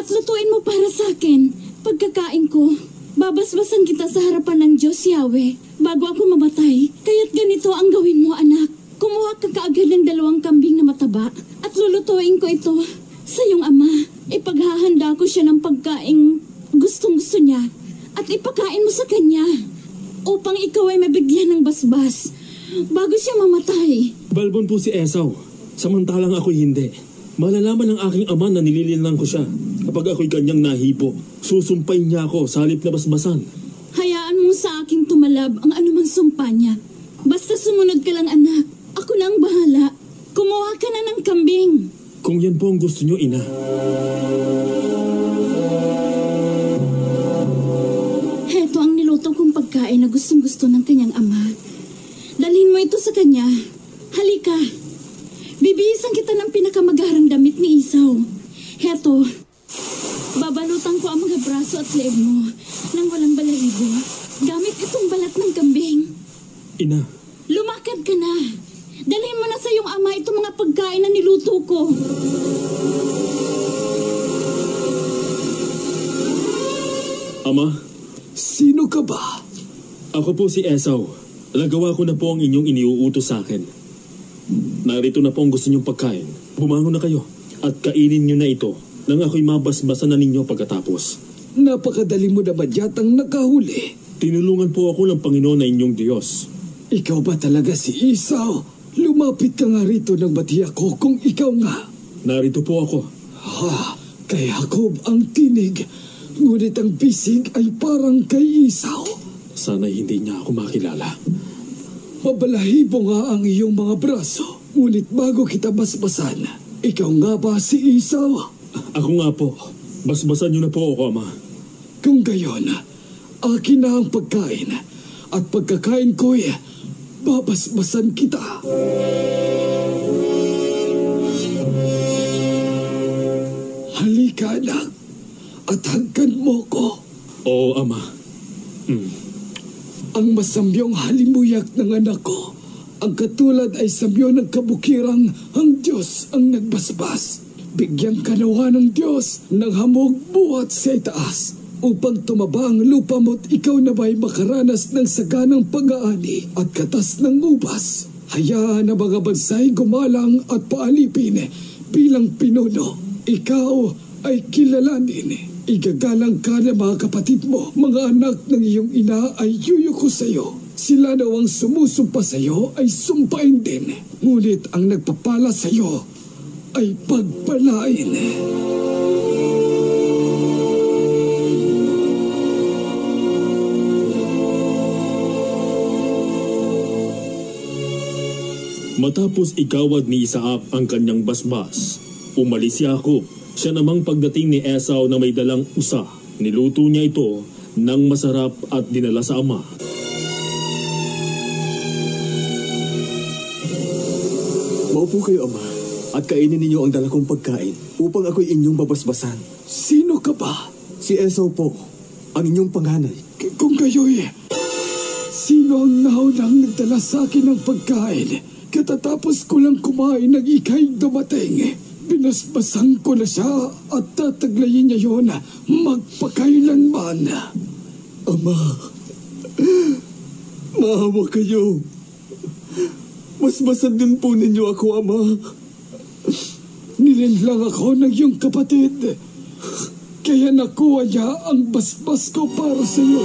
at lutuin mo para sa akin. Pagkakain ko, babasbasan kita sa harapan ng Diyos, Yahweh, bago ako mamatay. Kaya't ganito ang gawin mo, anak. Kumuha ka kaagad ng dalawang kambing na mataba at lulutuin ko ito sa iyong ama. Ipaghahanda ko siya ng pagkaing gustong gusto niya at ipakain mo sa kanya upang ikaw ay mabigyan ng basbas bago siya mamatay. Balbon po si Esau. Samantalang ako'y hindi. Malalaman ng aking ama na nilililang ko siya. Kapag ako'y kanyang nahipo, susumpay niya ako sa halip na basbasan. Hayaan mo sa aking tumalab ang anumang sumpa niya. Basta sumunod ka lang anak. Ako na ang bahala. Kumuha ka na ng kambing. Kung yan po ang gusto niyo, ina. Heto ang niluto kong pagkain na gustong gusto ng kanyang ama. Dalhin mo ito sa kanya. Halika. Bibihisan kita ng pinakamagarang damit ni Isaw. Heto. Babalutan ko ang mga braso at leeg mo nang walang balahibo. Gamit itong balat ng kambing. Ina, Lumakad ka na. Dalhin mo na sa iyong ama itong mga pagkain na niluto ko. ama, Sino ka ba? ako po si Esau. Nagawa ko na po ang inyong iniuutos sa akin. Narito na po ang gusto niyong pagkain. Bumangon na kayo at kainin niyo na ito nang ako'y mabasbasan na ninyo pagkatapos. Napakadali mo naman yatang nakahuli. Tinulungan po ako ng Panginoon na inyong Diyos. Ikaw ba talaga si Isaw? Lumapit ka nga rito nang bati ako kung ikaw nga. Narito po ako. Ha, kay Jacob ang tinig. Ngunit ang bisig ay parang kay Isaw. Sana'y hindi niya ako makilala. Mabalahibo nga ang iyong mga braso. Ngunit bago kita basbasan, ikaw nga ba si Isaw? Ako nga po. Basbasan niyo na po ako, Ama. Kung gayon, akin na ang pagkain. At pagkakain ko'y babasbasan kita. Halika, anak. At hanggan mo ko. Oo, Ama. Hmm. Ang masamyong halimuyak ng anak ko. Ang katulad ay samyo ng kabukirang ang Diyos ang nagbasbas. Bigyan ka nawa ng Diyos ng hamog buhat sa itaas. Upang tumaba ang lupa mo't ikaw na ba'y makaranas ng saganang pag-aani at katas ng ubas. Hayaan na mga bansay gumalang at paalipin bilang pinuno. Ikaw ay kilalanin. Igagalang ka ng mga kapatid mo, mga anak ng iyong ina ay yuyuko sa iyo. Sila daw ang sumusumpa sa iyo ay sumpain din. Ngunit ang nagpapala sa iyo ay pagpalain. Matapos ikawad ni Isaac ang kanyang basbas, umalis si Jacob. Siya namang pagdating ni Esau na may dalang usa, niluto niya ito ng masarap at dinala sa ama. Maupo kayo, Ama, at kainin ninyo ang dala kong pagkain upang ako'y inyong babasbasan. Sino ka ba? Si Esau po, ang inyong panganay. K- Kung kayo'y... Sino ang naunang nagdala sa akin ng pagkain? Katatapos ko lang kumain ng ikay dumating. Binasbasan ko na siya at tataglayin niya yun magpakailanman. Ama, maawa kayo. Basbasan din po ninyo ako, Ama. Nilinlang ako ng iyong kapatid. Kaya nakuha niya ang basbas ko para sa iyo.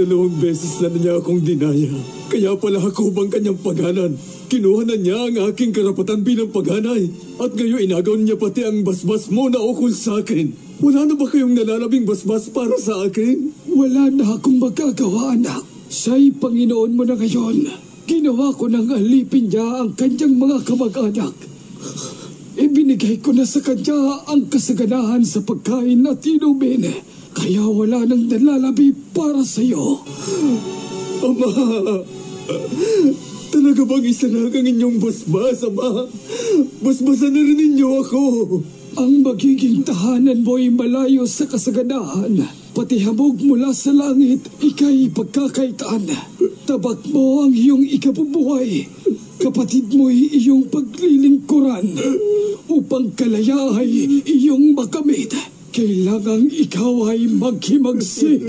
Dalawang beses na niya akong dinaya. Kaya pala ako bang kanyang paganan. Kinuha na niya ang aking karapatan bilang paganay. At ngayon inagaw niya pati ang basbas mo na ukol sa akin. Wala na ba kayong nalalabing basbas para sa akin? Wala na akong magagawa, anak. Siya'y Panginoon mo na ngayon. Ginawa ko ng alipin niya ang kanyang mga kamag-anak. Ibinigay ko na sa kanya ang kasaganahan sa pagkain at inumin. Kaya wala nang nalalabi para sa iyo. Ama, talaga bang isanag ang inyong basbas, Ama? Basbasan na rin ninyo ako. Ang magiging tahanan mo ay malayo sa kasaganahan. Pati hamog mula sa langit, ikay pagkakaitan. Tabak mo ang iyong ikabubuhay. Kapatid mo'y iyong paglilingkuran. Upang kalayahay iyong makamit. Kailangang ikaw ay maghimagsik.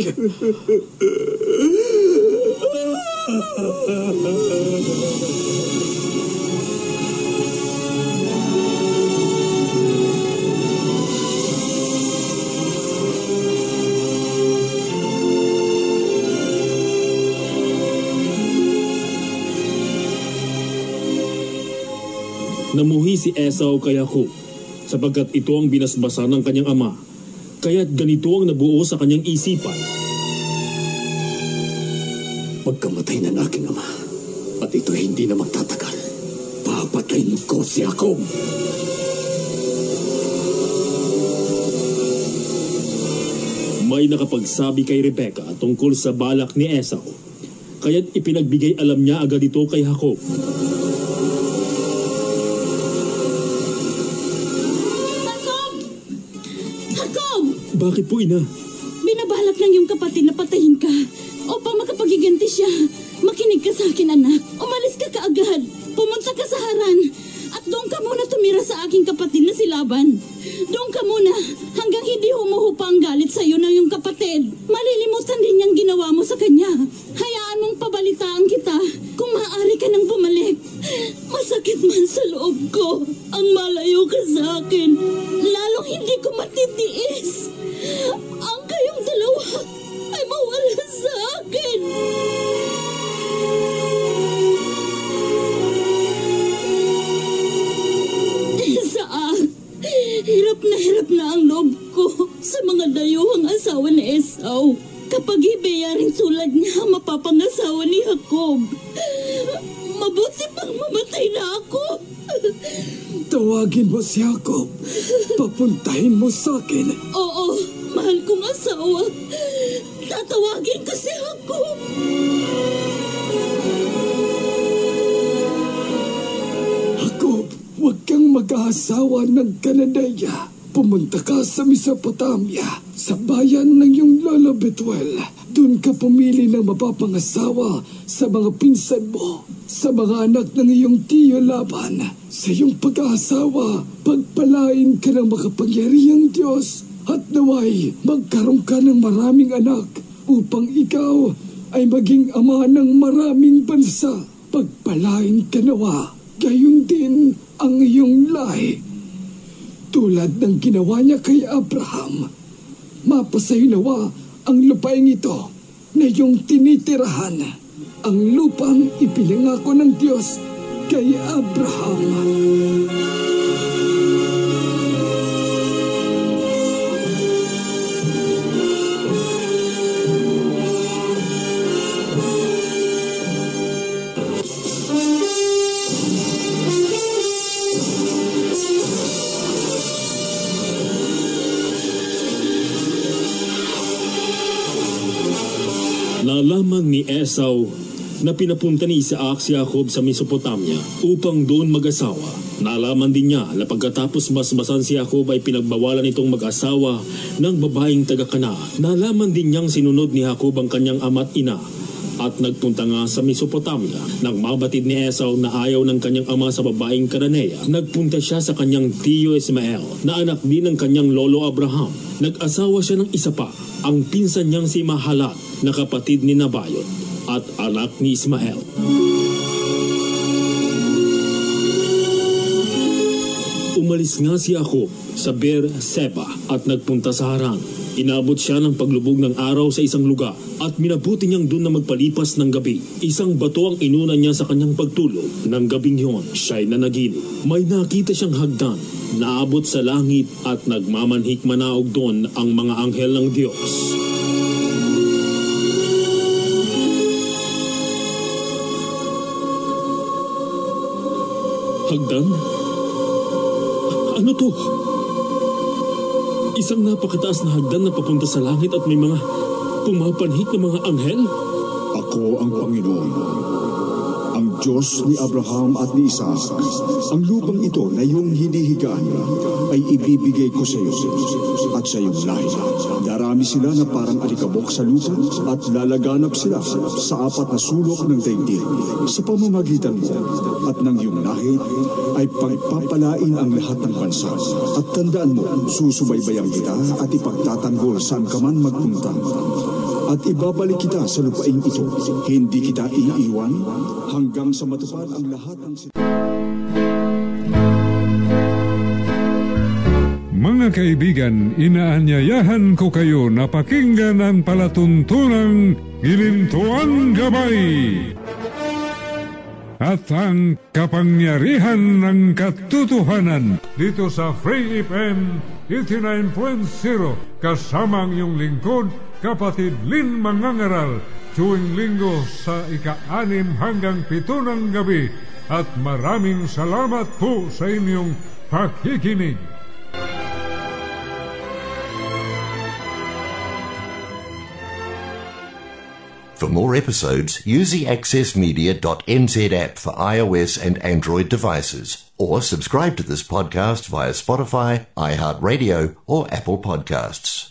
Namuhi si Esau kay Jacob sapagkat ito ang binasbasan ng kanyang ama. Kaya't ganito ang nabuo sa kanyang isipan. Pagkamatay ng aking ama, at ito hindi na magtatagal, papatayin ko si Jacob. May nakapagsabi kay Rebecca tungkol sa balak ni Esau. Kaya't ipinagbigay alam niya agad ito kay Jacob. Bakit po, ina? Binabalak ng iyong kapatid na patayin ka upang makapagiganti siya. Makinig ka sa akin, anak. Umalis ka kaagad. Pumunta ka sa haran. At doon ka muna tumira sa aking kapatid na si Laban. Doon ka muna hanggang hindi humuhupa ang galit sa iyo ng iyong kapatid. Malilimutan din niyang ginawa mo sa kanya. Hayaan mong pabalitaan kita kung maaari ka nang bumalik. Masakit man sa loob ko ang malayo ka sa akin. Lalong hindi ko matitiis. Ang kayong dalawa ay mawala sa akin. Isaac, hirap na hirap na ang loob ko sa mga dayuhang asawa ni Esau. Kapag ibayaring tulad niya ang mapapangasawa ni Jacob. Mabuti pang mamatay na ako. Tawagin mo si Jacob. Papuntahin mo sa akin. Oo, mahal kong asawa. Tatawagin ko si Jacob. Jacob, huwag kang mag-aasawa ng Kanadaya. Pumunta ka sa Mesopotamia, sa bayan ng iyong lolo Betuel. Doon ka pumili ng mapapangasawa sa mga pinsan mo, sa mga anak ng iyong tiyo laban. Sa iyong pag-aasawa, pagpalain ka ng makapangyarihang Diyos at naway magkaroon ka ng maraming anak upang ikaw ay maging ama ng maraming bansa. Pagpalain ka nawa, gayon din ang iyong lahi. Tulad ng ginawa niya kay Abraham, mapasayo nawa ang lupain ito na iyong tinitirahan. Ang lupang ipinangako ng Diyos kay Abraham. Nalaman ni Esau na pinapunta ni Isaac si Jacob sa Mesopotamia upang doon mag-asawa. Nalaman din niya na pagkatapos masmasan si Jacob ay pinagbawalan itong mag-asawa ng babaeng taga-kana. Nalaman din niyang sinunod ni Jacob ang kanyang ama't ina at nagpunta nga sa Mesopotamia. Nang mabatid ni Esau na ayaw ng kanyang ama sa babaeng Kananea, nagpunta siya sa kanyang tiyo Ismael na anak din ng kanyang lolo Abraham. Nag-asawa siya ng isa pa, ang pinsan niyang si Mahalat na kapatid ni Nabayot at anak ni Ismael. Umalis nga si Jacob sa Ber Seba at nagpunta sa Haran. Inabot siya ng paglubog ng araw sa isang lugar at minabuti niyang doon na magpalipas ng gabi. Isang bato ang inuna niya sa kanyang pagtulog. Nang gabing yon, siya'y nanaginip. May nakita siyang hagdan, naabot sa langit at nagmamanhik manaog doon ang mga anghel ng Diyos. Hagdan? Ano to? Isang napakataas na hagdan na papunta sa langit at may mga pumapanhik na mga anghel? Ako ang Panginoon, ang Diyos ni Abraham at ni Isaac. Ang lupang ito na iyong hinihigaan ay ibibigay ko sa iyo at sa iyong lahi. Darami sila na parang alikabok sa lupa at lalaganap sila sa apat na sulok ng daigdig. Sa pamamagitan mo at ng iyong lahi ay pagpapalain ang lahat ng bansa. At tandaan mo, susubaybayan kita at ipagtatanggol saan ka man magpunta at ibabalik kita sa lupaing ito. Hindi kita iiwan hanggang sa matupad ang lahat ng Mga kaibigan, inaanyayahan ko kayo na pakinggan ang palatuntunang Gilintuan Gabay at ang kapangyarihan ng katotohanan dito sa Free FM 89.0 kasama ang iyong lingkod, kapatid Lin Mangangaral, tuwing linggo sa ika-anim hanggang pito ng gabi at maraming salamat po sa inyong pakikinig. For more episodes, use the accessmedia.nz app for iOS and Android devices, or subscribe to this podcast via Spotify, iHeartRadio, or Apple Podcasts.